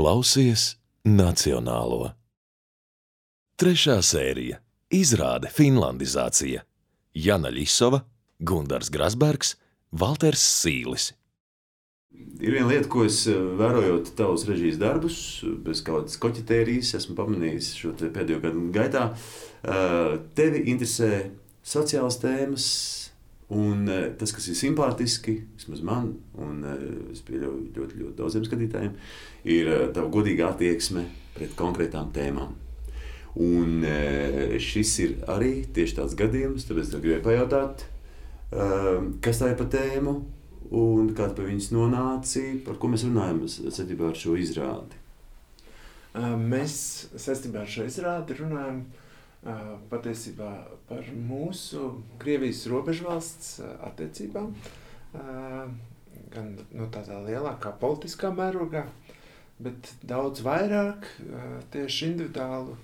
Klausies Nacionālo. Trešā sērija - izrāde Finlandizācija. Jana Ļisova, Gundars Grasbergs, Valters Sīlis. Ir viena lieta, ko es eh, vērojot tavus režijas darbus, bez kādas koķetērijas, esmu pamanījis šo pēdējo gadu gaitā. Eh, tevi interesē sociālas tēmas, un eh, tas, kas ir simpātiski, vismaz man, un es pieļauju ļoti, ļoti daudziem skatītājiem, ir tava godīga attieksme pret konkrētām tēmām. Un šis ir arī tieši tāds gadījums, tāpēc es gribēju pajautāt, kas tā ir pa tēmu, un kāda pie viņas nonāca, par ko mēs runājam saistībā ar šo izrādi. Mēs saistībā ar šo izrādi runājam patiesībā par mūsu Krievijas robežvalsts attiecībām, gan no tādā lielākā politiskā mērogā, bet daudz vairāk tieši individuālu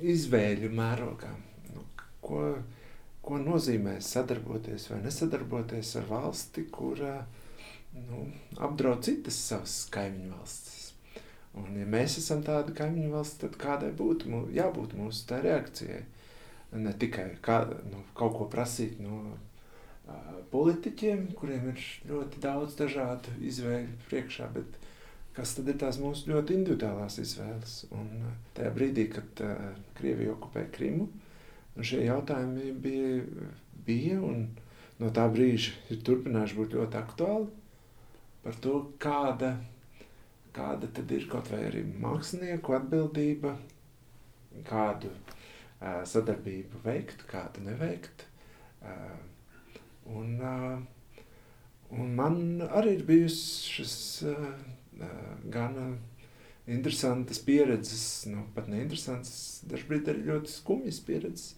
izvēļu mērogā. Nu, ko, ko nozīmē sadarboties vai nesadarboties ar valsti, kura nu, apdraud citas savas kaimiņu valstis. Un, ja mēs esam tāda kaimiņu valsts, tad kādai būtu mū, jābūt mūsu tā reakcijai? Ne tikai kā, nu, kaut ko prasīt no uh, politiķiem, kuriem ir ļoti daudz dažādu izvēļu priekšā, bet kas tad ir tās mūsu ļoti individuālās izvēles? Un uh, tajā brīdī, kad uh, Krievija okupēja Krimu, šie jautājumi bija, bija un no tā brīža ir turpinājuši būt ļoti aktuāli par to, kāda, kāda tad ir kaut vai arī mākslinieku atbildība, kādu uh, sadarbību veikt, kādu neveikt. Uh, un, uh, un man arī ir bijušas uh, uh, gana interesantas pieredzes, nu, pat neinteresantas, dažkārt arī ļoti skumjas pieredzes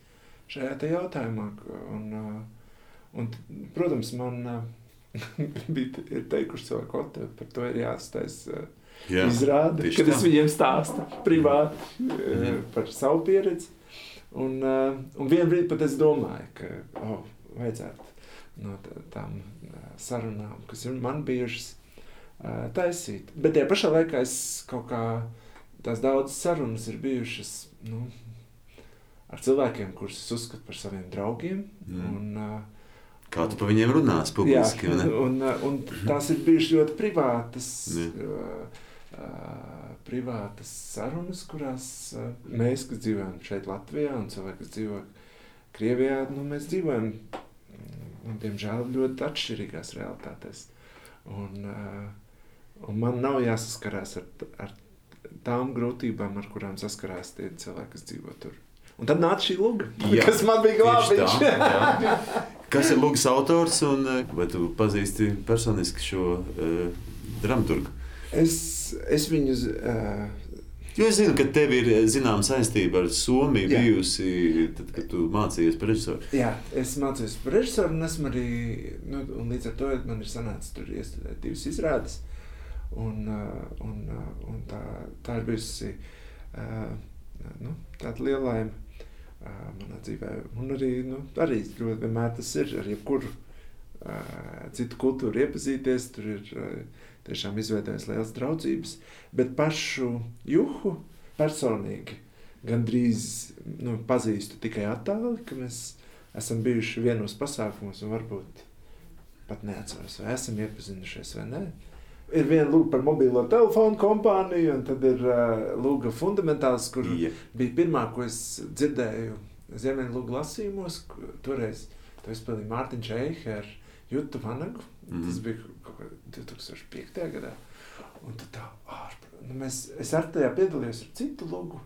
šajā jautājumā. Un, un, protams, man bija teikuši cilvēki, ka par to ir jāstāsta. Jā, izrāda, kad tā. es viņiem stāstu privāti mm. par savu pieredzi. Un, un vienā brīdī pat es domāju, ka oh, vajadzētu no tām sarunām, kas ir man bijušas, taisīt. Bet tajā pašā laikā es kaut kā tās daudzas sarunas ir bijušas. Nu, ar cilvēkiem, kurus es uzskatu par saviem draugiem. Mm. Un, Kā tu par viņiem runāsi publiski? Jā, un, un tās ir bijušas ļoti privātas, uh, privātas sarunas, kurās mēs, kas dzīvojam šeit Latvijā, un cilvēki, kas dzīvo Krievijā, nu, mēs dzīvojam, un, diemžēl, ļoti atšķirīgās realitātēs. Un, un man nav jāsaskarās ar, ar tām grūtībām, ar kurām saskarās tie cilvēki, kas dzīvo tur. Un tad nāca šī luga, jā, kas man bija glābiņš. kas ir lugas autors un vai tu pazīsti personiski šo uh, dramaturgu? Es, es viņu. Uh, Jo es zinu, ka tev ir zināma saistība ar Somiju jā. bijusi, tad, kad tu mācījies par režisoru. Jā, es mācījos par režisoru, un esmu arī, nu, un līdz ar to man ir sanācis tur iestudēt divas izrādes. Un, un, un tā, tā ir bijusi uh, nu, tāda lielaima manā dzīvē. Un arī, nu, arī ļoti vienmēr tas ir ar jebkuru citu kultūru iepazīties. Tur ir tiešām izveidojis liels draudzības, bet pašu juhu personīgi gandrīz nu, pazīstu tikai attāli, ka mēs esam bijuši vienos pasākumos un varbūt pat neatceros, vai esam iepazinušies vai nē. Ir viena lūga par mobilo telefonu kompāniju, un tad ir uh, lūga fundamentāls, kur yeah. bija pirmā, ko es dzirdēju Ziemeļlūga lasījumos. Toreiz to izpildīja Mārtiņš Eihe ar Jutu Vanagu. Mm. Tas bija kaut kā 2005. gadā. Un tā, ārpra, nu mēs, es ar tajā piedalījos ar citu lūgu.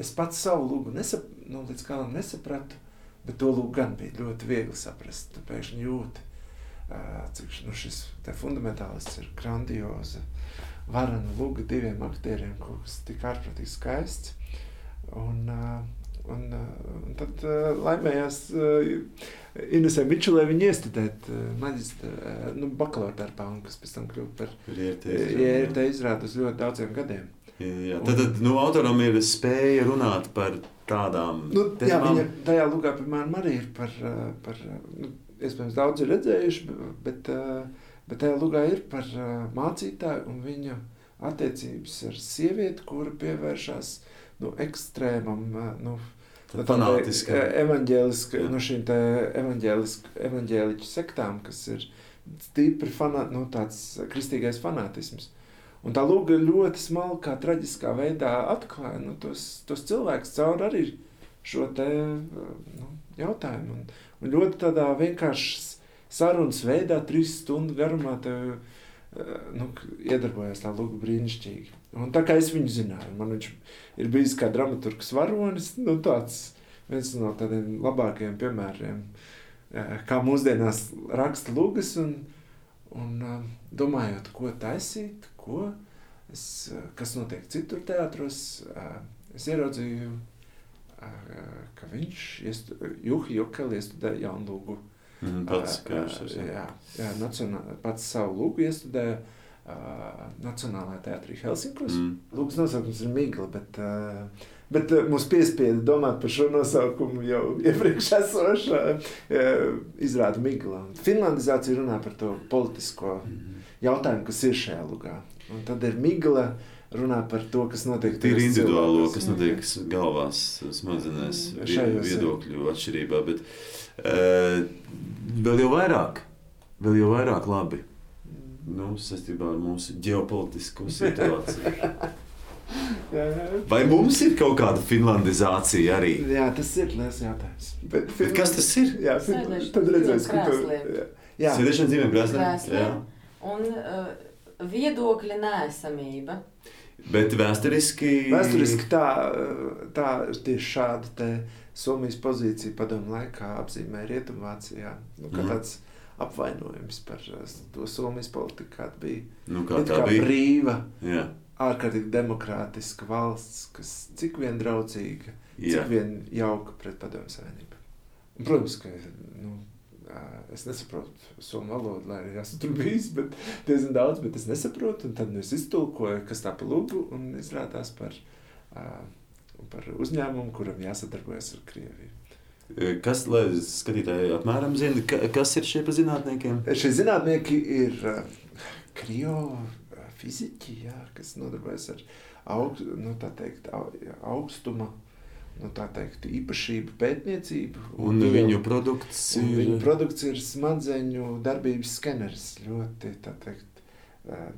Es pats savu lūgu nesap, nu, līdz galam nesapratu, bet to lūgu gan bija ļoti viegli saprast. Tu pēkšņi jūti cik nu, šis fundamentālists ir grandioza, varana luga diviem aktieriem, kas tik ārprātīgi skaists. Un, un, un tad laimējās Inesē Mičulē viņa iestudēt maģistra, nu, bakalaura darbā, un kas pēc tam kļūst par IRT izrādu uz ļoti daudziem gadiem. Jā, tad, tad nu, autoram ir spēja runāt par tādām nu, tēmām. Jā, viņa tajā lugā, piemēram, arī ir par, par nu, iespējams daudz ir redzējuši, bet, bet tajā lugā ir par mācītāju un viņa attiecības ar sievieti, kura pievēršas nu, ekstrēmam, nu, fanātiska. evaņģēliska, Jā. no šīm te evaņģēliķu sektām, kas ir stipri fanā, nu, tāds kristīgais fanātisms. Un tā lūga ļoti smalkā, traģiskā veidā atklāja nu, tos, tos cilvēkus caur arī šo te, nu, jautājumu. Un, un ļoti tādā vienkārši sarunas veidā, trīs stundu garumā, tev, nu, iedarbojās tā lūga brīnišķīgi. Un tā kā es viņu zināju, man viņš ir bijis kā dramaturgs varonis, nu, tāds viens no tādiem labākajiem piemēriem, eh, kā mūsdienās raksta lūgas. Un, un eh, domājot, ko taisīt, ko es, eh, kas notiek citur teātros, eh, es ieraudzīju, eh, ka viņš Juhi Jokeli iestudēja jaunlūgu. Mm, pats, to saka. jā, jā, nacionā, pats savu lūgu iestudēja uh, Nacionālajā teātrī Helsinkos. Mm. Lūgas nosaukums ir Migla, bet, uh, bet uh, mums piespieda domāt par šo nosaukumu jau iepriekš esošā uh, izrāda Migla. Finlandizācija runā par to politisko Mm. jautājumu, kas ir šajā lugā. Un tad ir Migla runā par to, kas notiek individuālo, cilvēkos. kas notiek galvās, smadzenēs, jā. viedokļu atšķirībā. Bet uh, vēl jau vairāk, vēl jau vairāk labi. Nu, saistībā ar mūsu ģeopolitisko situāciju. Vai mums ir kaut kāda finlandizācija arī? jā, tas ir liels jautājums. Bet, Bet kas tas ir? Jā, Sēdēšana tad redzēs, ka tu... Jā, jā. Sēdešana dzīvēm krēsliem? Un uh, viedokļa nēsamība. Bet vēsturiski. Vēsturiski tā, tā tieši šāda Somijas pozīcija padomu laikā apzīmē Rietumvācijā. Nu, Mhm. tāds apvainojums par uh, to Somijas politiku, kāda bija. Nu, kā It tā kā bija? brīva, Jā, ārkārtīgi demokrātiska valsts, kas cik vien draudzīga, jā. cik vien jauka pret padomu savienību. Protams, ka nu, es nesaprotu somu valodu, lai arī esmu tur bijis, bet diezgan daudz, bet es nesaprotu. Un tad nu, es iztulkoju, kas tā pa lūgu, un izrādās par, par uzņēmumu, kuram jāsadarbojas ar Krieviju. Kas, lai skatītāji apmēram zina, ka, kas ir šie pa zinātniekiem? Šie zinātnieki ir uh, kriofiziķi, jā, kas nodarbojas ar aug, nu, teikt, au, augstuma nu, tā teikt, īpašību pētniecību. Un viņu produkts Un ir. Viņa produkts ir smadzeņu darbības skeneris. Ļoti tā teikt,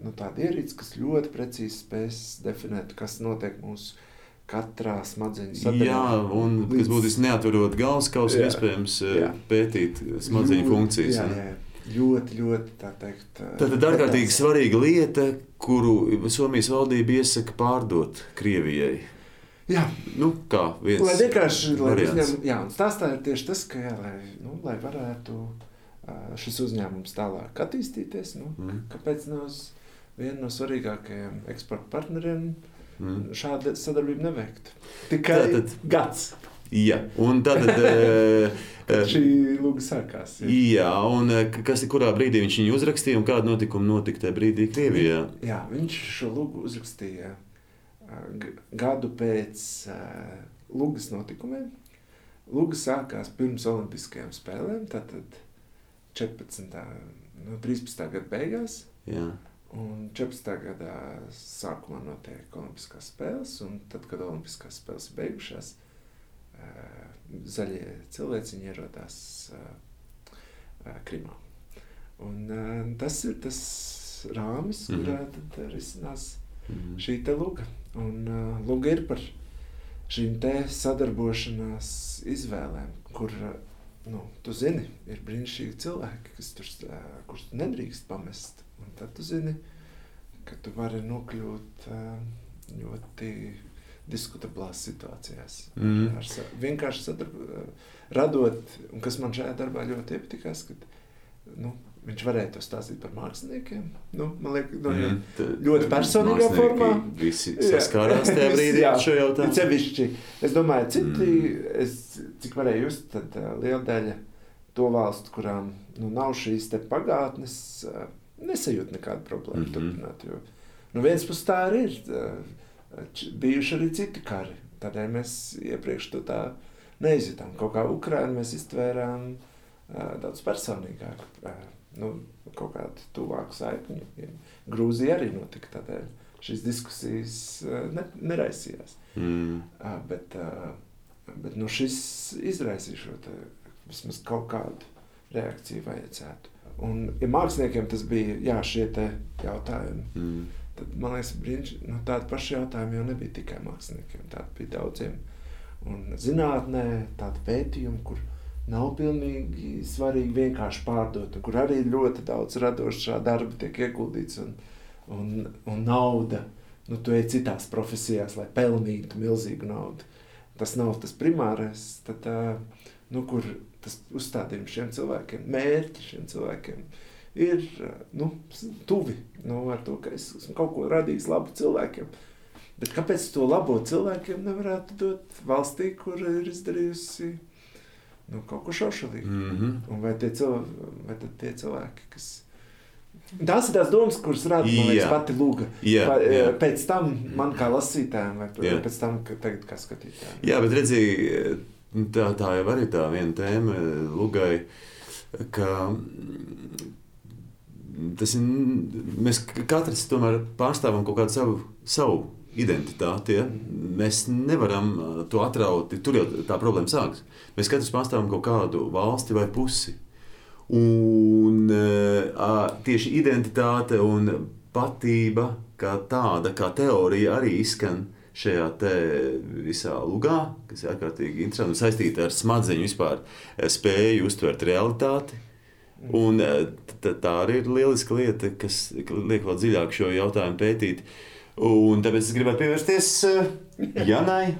nu, tāda ierīce, kas ļoti precīzi spēs definēt, kas notiek mūsu katrā smadzeņu sadaļā. Jā, un kas Līdz- būtiski neaturot galvaskausu, Jā. iespējams Jā. pētīt smadzeņu Ļoti- funkcijas. Jā, ne? jā, ļoti, ļoti tā teikt. Tā tad ārkārtīgi svarīga lieta, kuru Somijas valdība iesaka pārdot Krievijai. Jā, Nu, kā viens lai vienkārši lai uzņem, jā, un stāstā ir tieši tas, ka jā, lai, nu, lai varētu šis uzņēmums tālāk attīstīties, nu, Mm, kāpēc no uz vienu no svarīgākajiem eksporta partneriem mm. šāda sadarbība neveikt. Tikai Tātad- gads, Jā, un tad. šī lūga sākās. Jā. Jā, un kas, kurā brīdī viņš viņu uzrakstīja un kāda notikuma notika tajā brīdī Krievijā? Jā, viņš šo lūgu uzrakstīja gadu pēc lūgas notikumiem. Lūga sākās pirms Olimpiskajām spēlēm, tātad 14. No 13. gada beigās. Jā. Un 14. gadā sākumā notiek Olimpiskās spēles, un tad, kad Olimpiskās spēles ir beigušās, zaļie cilvēciņi ierodās Krimā. Un, tas ir tas rāmis, Mhm. kurā tad risinās Mhm. šī te luga. Un uh, luga ir par šīm te sadarbošanās izvēlēm, kur, uh, nu, tu zini, ir brīnišķīgi cilvēki, kas tur, uh, kurus tu nedrīkst pamest. Un tad tu zini, ka tu vari nokļūt uh, ļoti diskutablās situācijās. Mhm. Ar sa vienkārši sadarb, uh, radot, un kas man šajā darbā ļoti iepatikās, kad, nu, viņš varēja to stāstīt par māksliniekiem. Nu, man liekas, no, Mhm. mm. Tad ļoti personīgā formā. Visi saskārās tajā brīdī Jā. ar šo jautājumu. Cevišķi, es domāju, citi, Mm. es, cik varēju just, tad uh, liela daļa to valstu, kurām nu, nav šīs te pagātnes, uh, nesajūt nekādu problēmu mm -hmm. turpināt. Jo, nu, viens pus tā arī ir. Uh, bijuši arī citi kari. Tādēļ mēs iepriekš to tā neizjutām. Kaut kā Ukraiņu mēs iztvērām uh, daudz personīgāk. Uh, nu, kaut kādu tuvāku saikni. Grūzija arī notika tādēļ. šīs diskusijas uh, ne, neraisījās. Mm. Uh, bet, uh, bet nu, šis izraisīja šo te, vismaz kaut kādu reakciju vajadzētu. Un, ja māksliniekiem tas bija jā, šie jautājumi, Mm. tad man liekas, brīnš, nu, tādi paši jautājumi jau nebija tikai māksliniekiem. Tādi bija daudziem. Un zinātnē tādi pētījumi, kur nav pilnīgi svarīgi vienkārši pārdot, kur arī ļoti daudz radošā darba tiek ieguldīts un, un, un nauda. Nu, tu ej citās profesijās, lai pelnītu milzīgu naudu. Tas nav tas primārais. Tad, nu, kur tas uzstādījums šiem cilvēkiem, mērķi šiem cilvēkiem ir nu, tuvi nu, ar to, ka es esmu kaut ko radījis labu cilvēkiem. Bet kāpēc to labo cilvēkiem nevarētu dot valstī, kur ir izdarījusi nu, kaut ko šaušalīgu? Mm -hmm. Un vai tie cilvēki, vai tie cilvēki kas. Tās ir tās domas, kuras rada Jā. pati lūga. Jā, Pa- jā. Pēc tam man kā lasītājam, vai Jā. pēc tam, ka tagad kā skatītājam. Jā, bet redziet, tā, tā jau arī tā viena tēma Lugai, ka mm, tas ir, mēs katrs tomēr pārstāvam kaut kādu savu, savu identitāti. Ja? Mēs nevaram uh, to atraut, tur jau tā problēma sākas. Mēs katrs pārstāvam kaut kādu valsti vai pusi. Un uh, tieši identitāte un patība kā tāda, kā teorija arī izskan šajā visā lugā, kas ir ārkārtīgi interesanti un saistīta ar smadzeņu vispār eh, spēju uztvert realitāti. Un eh, t- tā arī ir lieliska lieta, kas liek vēl dziļāk šo jautājumu pētīt. Un tāpēc es gribētu pievērsties eh, Janai,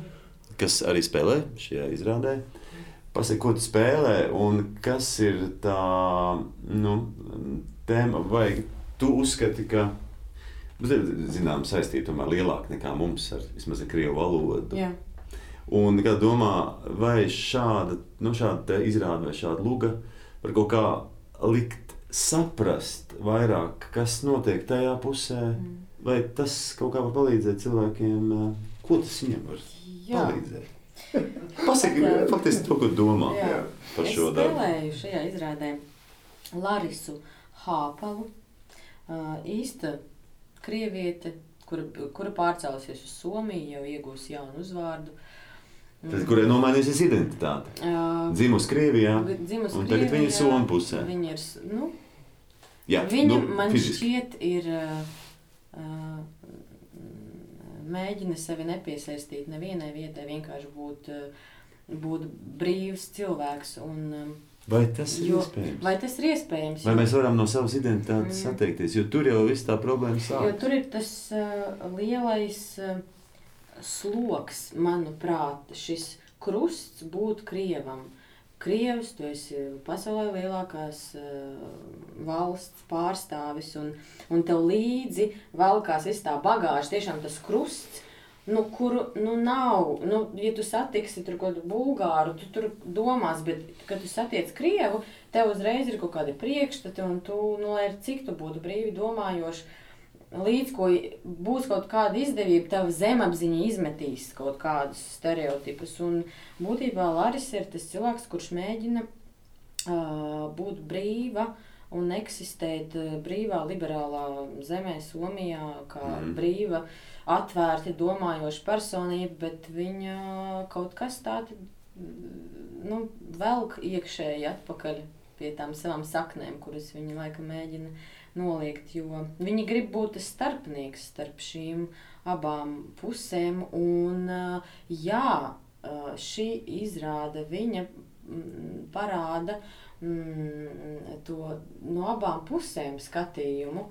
kas arī spēlē šajā izrādē. Pasaki, ko tu spēlē un kas ir tā nu, tēma, vai tu uzskati, ka zināma saistība tomēr lielāka nekā mums ar vismaz ar krievu valodu. Jā. Un kā domā, vai šāda, nu, šāda te izrāde vai šāda luga var kaut kā likt saprast vairāk, kas notiek tajā pusē, Mm. Vai tas kaut kā var palīdzēt cilvēkiem, eh, ko tas viņiem var Jā. palīdzēt? Pasaki, Jā. faktiski to, ko domā Jā. par Es šo darbu. spēlēju šajā izrādē Larisu Hāpalu, ā, īsta krieviete, kura, kura pārcēlusies uz Somiju, jau iegūsi jaunu uzvārdu. Tad, kurai nomainījusies identitāte? Uh, Dzimusi Krievijā, Dzimusi un tagad viņa ir Krievijā. Somu pusē. Viņa ir, nu, Jā, viņa nu, man fiziski. šķiet ir uh, mēģina sevi nepiesaistīt nevienai vietai, vienkārši būt, uh, būt brīvs cilvēks. Un, Vai tas ir Jo- iespējams? vai tas ir iespējams? Vai Jo- mēs varam no savas identitātes Mm. atteikties? Jo tur jau viss tā problēma Jo sākas. tur ir tas uh, lielais uh, sloks, manuprāt, šis krusts būt krievam. Krievs, tu esi pasaulē lielākās uh, valsts pārstāvis, un, un tev līdzi valkās viss tā bagāža, tiešām tas krusts. Nu, kuru nu, nav, nu, ja tu satiksi tur kaut kādu bulgāru, tu tur domās, bet, kad tu satiec krievu, tev uzreiz ir kaut kādi priekšstati, un tu, nu, lai ir cik tu būtu brīvi domājoši, līdz ko būs kaut kāda izdevība, tava zemapziņa izmetīs kaut kādus stereotipus. Un būtībā Lāris ir tas cilvēks, kurš mēģina uh, būt brīva un eksistēt brīvā, liberālā zemē, Somijā, kā mm. brīva, atvērta, domājoša personība, bet viņa kaut kas tāds nu, velk iekšēji atpakaļ pie tām savām saknēm, kuras viņa laikam mēģina noliegt. Jo viņi grib būt tas starpnieks starp šīm abām pusēm. Un, jā, šī izrāda viņa parāda mm, to no abām pusēm skatījumu.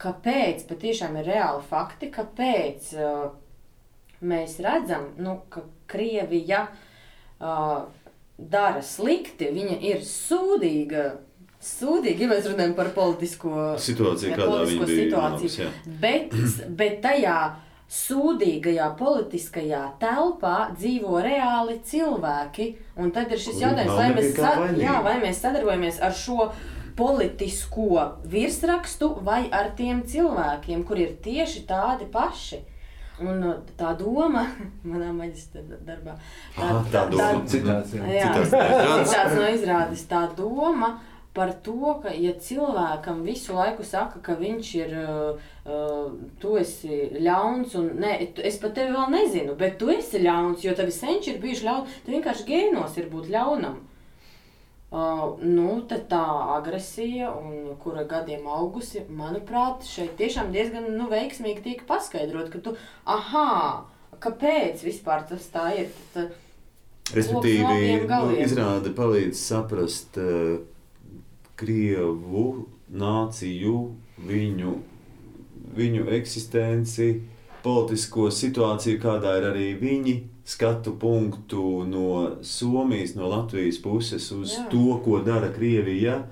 Kāpēc patiešām ir reāli fakti, kāpēc uh, mēs redzam, nu, ka Krievija uh, dara slikti, viņa ir sūdīga. Sūdīgi, ja mēs runājam par politisko Situācija, Ja, kādā politisko viņa bija. situāciju. nonākusi, jā. Bet, bet tajā sūdīgajā politiskajā telpā dzīvo reāli cilvēki. Un tad ir šis jautājums, vai mēs, nekā sa vainīgi. jā, vai mēs sadarbojamies ar šo politisko virsrakstu vai ar tiem cilvēkiem, kur ir tieši tādi paši. Un uh, tā doma manā maģistra darbā. Aha, tā doma. Citāts, jā. Jā, citāts no izrādes. Tā doma par to, ka, ja cilvēkam visu laiku saka, ka viņš ir, uh, uh, tu esi ļauns, un ne, es pat tevi vēl nezinu, bet tu esi ļauns, jo tavi senči ir bijuši ļauni, tu vienkārši gēnos ir būt ļaunam. Uh, nu, tā agresija, un, kura gadiem augusi, manuprāt, šeit tiešām diezgan nu, veiksmīgi tika paskaidrot, ka tu, ah, kāpēc vispār tas tā ir. Tad, Respektīvi, nu, izrāde palīdz saprast uh, Krievu nāciju, viņu, viņu eksistenci, politisko situāciju, kādā ir arī viņi, skatu punktu no Somijas, no Latvijas puses uz Jā. to, ko dara Krievija.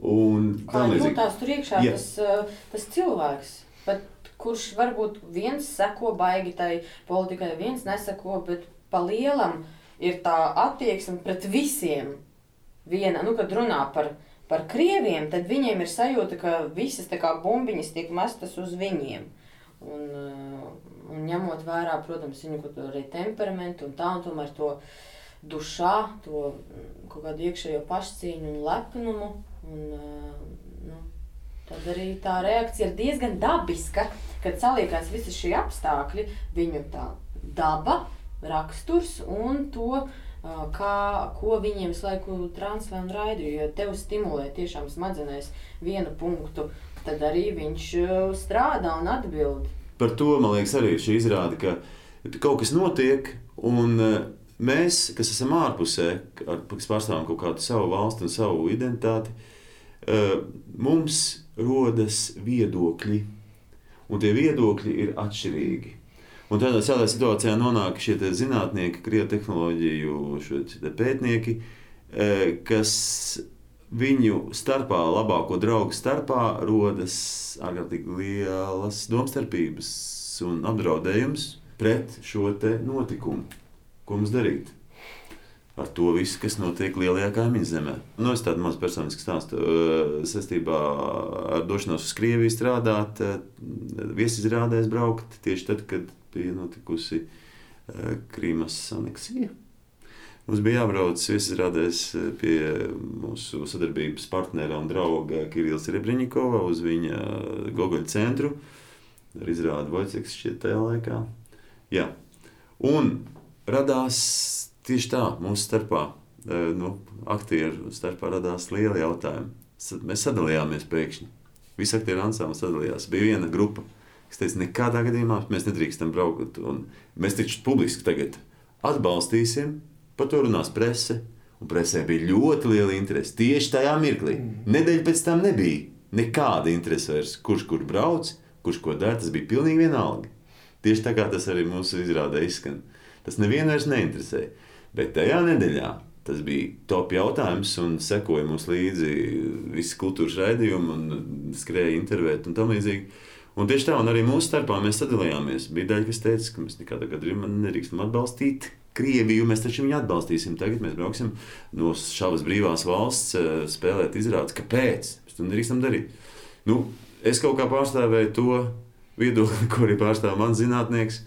Kā jūtas tur iekšā Jā. tas, eh, tas cilvēks? Bet, kurš varbūt viens seko baigi tai politikai, viens neseko, bet pa lielam ir tā attieksme pret visiem. Viena, nu, kad runā par viņu par krieviem, tad viņiem ir sajūta, ka visas kā, bumbiņas tiek mestas uz viņiem. Un, uh, un ņemot vērā, protams, viņu arī temperamentu un tā, un tomēr to dušā, to mm, kaut kādu iekšējo pašcieņu un lepnumu. Un, uh, nu, tad arī tā reakcija ir diezgan dabiska, kad saliekās visi šie apstākļi, viņu tā daba, raksturs un to kā, ko viņiem visu laiku translē un raida. Jo tev stimulē tiešām smadzenēs vienu punktu, tad arī viņš strādā un atbild. Par to man liekas arī šī izrāda, ka kaut kas notiek un mēs, kas esam ārpusē, kas pārstāvam kaut kādu savu valstu un savu identitāti, mums rodas viedokļi, un tie viedokļi ir atšķirīgi. Un tādā, tādā situācijā nonāk šie zinātnieki, krievu tehnoloģiju pētnieki, e, kas viņu starpā, labāko draugu starpā, rodas ārkārtīgi lielas domstarpības un apdraudējums pret šo notikumu. Ko mums darīt? Ar to visu, kas notiek lielajā kaimiņu zemē. Nu, es tādu mazu personisku stāstu e, saistībā ar došanos uz Krieviju strādāt, e, viesizrādēs braukt tieši tad, kad bija notikusi uh, Krīmas aneksija. Mums bija jābrauc viesizrādēs eh, pie mūsu sadarbības partnera un drauga Kirillas Rebriņikova uz viņa Gogoļa centru. Ar izrādi Vojceks šķiet tajā laikā. Jā. Un radās tieši tā mūsu starpā, eh, nu, aktieru starpā radās liela jautājuma. Mēs sadalījāmies pēkšņi. Visi aktieru ansambli sadalījās. Bija viena grupa, Es teicu, nekādā gadījumā mēs nedrīkstam braukt. Mēs taču publiski tagad atbalstīsim, par to runās prese. Un presē bija ļoti liela interese. Tieši tajā mirklī. Mm. Nedēļa pēc tam nebija nekāda interese vairs, kurš kur brauc, kurš ko dara. Tas bija pilnīgi vienalga. Tieši tā kā tas arī mūsu izrādē izskan. Tas nevienu vairs neinteresēja. Bet tajā nedēļā tas bija top jautājums, un sekoja mums līdzi visi kultūras raidījumi, un skrēja intervēt un tam līdzīgi. Un tieši tā, un arī mūsu starpā mēs sadalījāmies. Bija daļa, kas teica, ka mēs nekādā gadījumā nedrīkstam atbalstīt Krieviju. Mēs taču viņu atbalstīsim. Tagad mēs brauksim no šādas brīvās valsts, eh, spēlēt izrādes. Kāpēc? Mēs to nedrīkstam darīt. Nu, es kaut kā pārstāvēju to viedokli, ko arī pārstāv mans zinātnieks,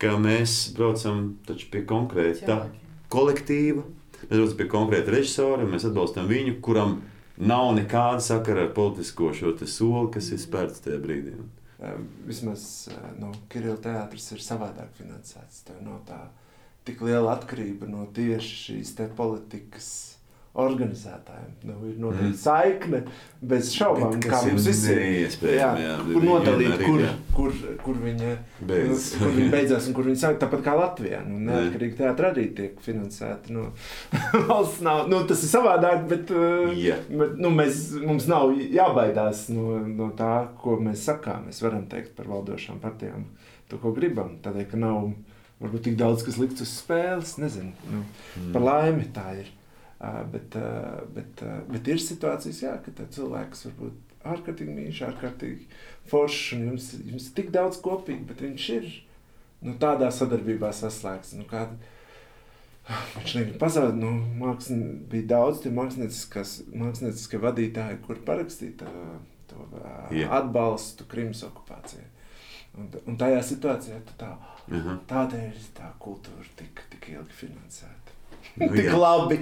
ka mēs braucam pie konkrēta kolektīva. Mēs braucam pie konkrēta režisora, mēs atbalstam viņu, kuram nav nekāda sakara ar politisko šo soli, kas ir spērts tajā brīdī. Vismaz nu, Kirila teātris ir savādāk finansēts. Tev nav tā tik liela atkarība no tieši šīs politikas organizētājiem. Nu, ir noteikti mm. saikne bez šaubām, kā mums visiem ir. Jā, jā, kur nodalīt, kur, kur, kur viņa Beidz. nu, kur viņa beidzās un kur viņa sāk. Tāpat kā Latvijā. Nu, neatkarīgi teātri arī tiek finansēti. Nu, valsts nav, nu, tas ir savādāk, bet, yeah. bet nu, mēs, mums nav jābaidās no, no tā, ko mēs sakām. Mēs varam teikt par valdošām partijām to, ko gribam. Tādēļ, ka nav varbūt tik daudz, kas likts uz spēles. Nezinu, nu, mm. par laimi tā ir. Bet, bet, bet ir situācijas, jā, ka cilvēks var būt ārkārtīgi mīļš, ārkārtīgi foršs, un jums, jums ir tik daudz kopīgi, bet viņš ir nu, tādā sadarbībā saslēgts. Nu, kāda, Viņš negrib pazaudēt. Nu, māksl, bija daudz mākslinieckie vadītāji, kur parakstīja to, to yeah. atbalstu Krimas okupācijai. Un, un tajā situācijā tā, uh -huh. tādēļ tā kultūra tika tik ilgi finansēta. Nu, tik jā. labi,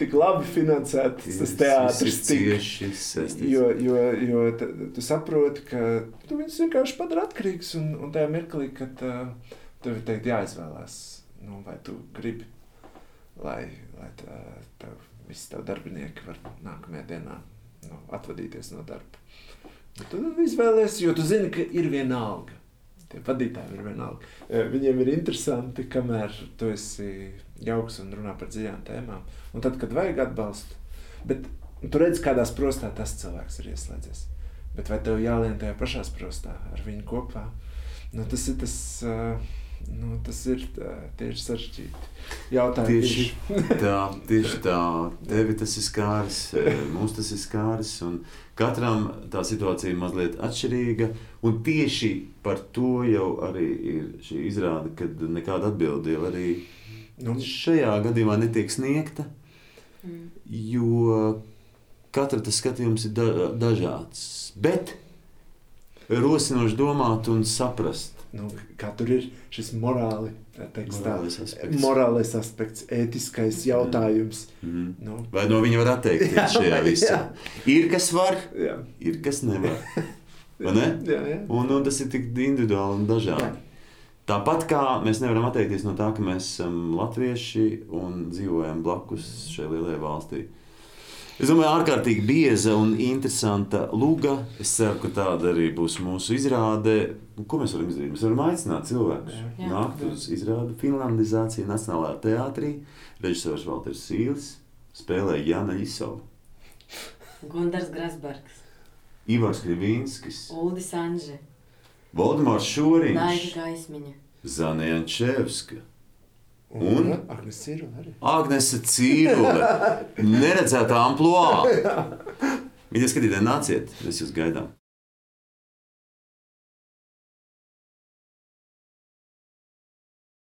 tik labi finansēts tas teātris. Tas ir cieši saistīts. jo, jo, jo t- tu saproti, ka tu viņus vienkārši padara atkarīgus. Un, un tajā mirklī, kad uh, tev ir teikt, jāizvēlās, nu, vai tu gribi, lai, lai tā, tev, visi tavi darbinieki var nākamajā dienā nu, atvadīties no darba. Un Tu izvēlēsies, jo tu zini, ka ir viena alga. Tie vadītāji ir vienalga. Viņiem ir interesanti, kamēr tu esi jauks un runā par dziļām tēmām. Un tad, kad vajag atbalstu, bet tu redz, kādā sprostā tas cilvēks ir ieslēdzies. Bet vai tev jālien tajā pašā sprostā ar viņu kopā? Nu, tas ir tas, uh, nu, tas ir tieši sarežģīti. Jautājumi Tieši tā, tieši tā. Tevi tas ir skāris, eh, mums tas ir skāris. Katram tā situācija ir mazliet atšķirīga. Un tieši par to jau arī ir šī izrāde, kad nekāda atbilde jau arī Nu, šajā gadījumā netiek sniegta. Mm. Jo katra tas skatījums ir da dažāds. Bet rosinoši domāt un saprast. Nu, kā tur ir šis morāli, tā teiks, tā, Morālais aspekts. morālais aspekts, ētiskais jautājums. Mhm. Nu, Vai no viņa var atteikties Jā, šajā visā? jā. Ir kas var, jā, ir kas nevar. Ne? jā, jā. Un, un tas ir tik individuāli un dažādi. Tāpat kā mēs nevaram atteikties no tā, ka mēs esam latvieši un dzīvojam blakus šai lielajai valstī. Es domāju, ārkārtīgi bieza un interesanta luga. Es ceru, ka tāda arī būs mūsu izrāde. Ko mēs varam izdarīt? Mēs varam aicināt cilvēkus Jā. nākt uz izrādi Finlandizācija Nacionālajā teātrī. Režisors Valters Sīls spēlē Jana Lisova, Gundars Grasbergs, Ivars Krivīnskis, Uldis Anže, Valdemārs Šoriņš, Daiga Gaismiņa. Zanienčevska. Un, Un? Agnese Cīrule, neredzētā amplitūda. Viņa skatītāji, nāciet, mēs jūs gaidām.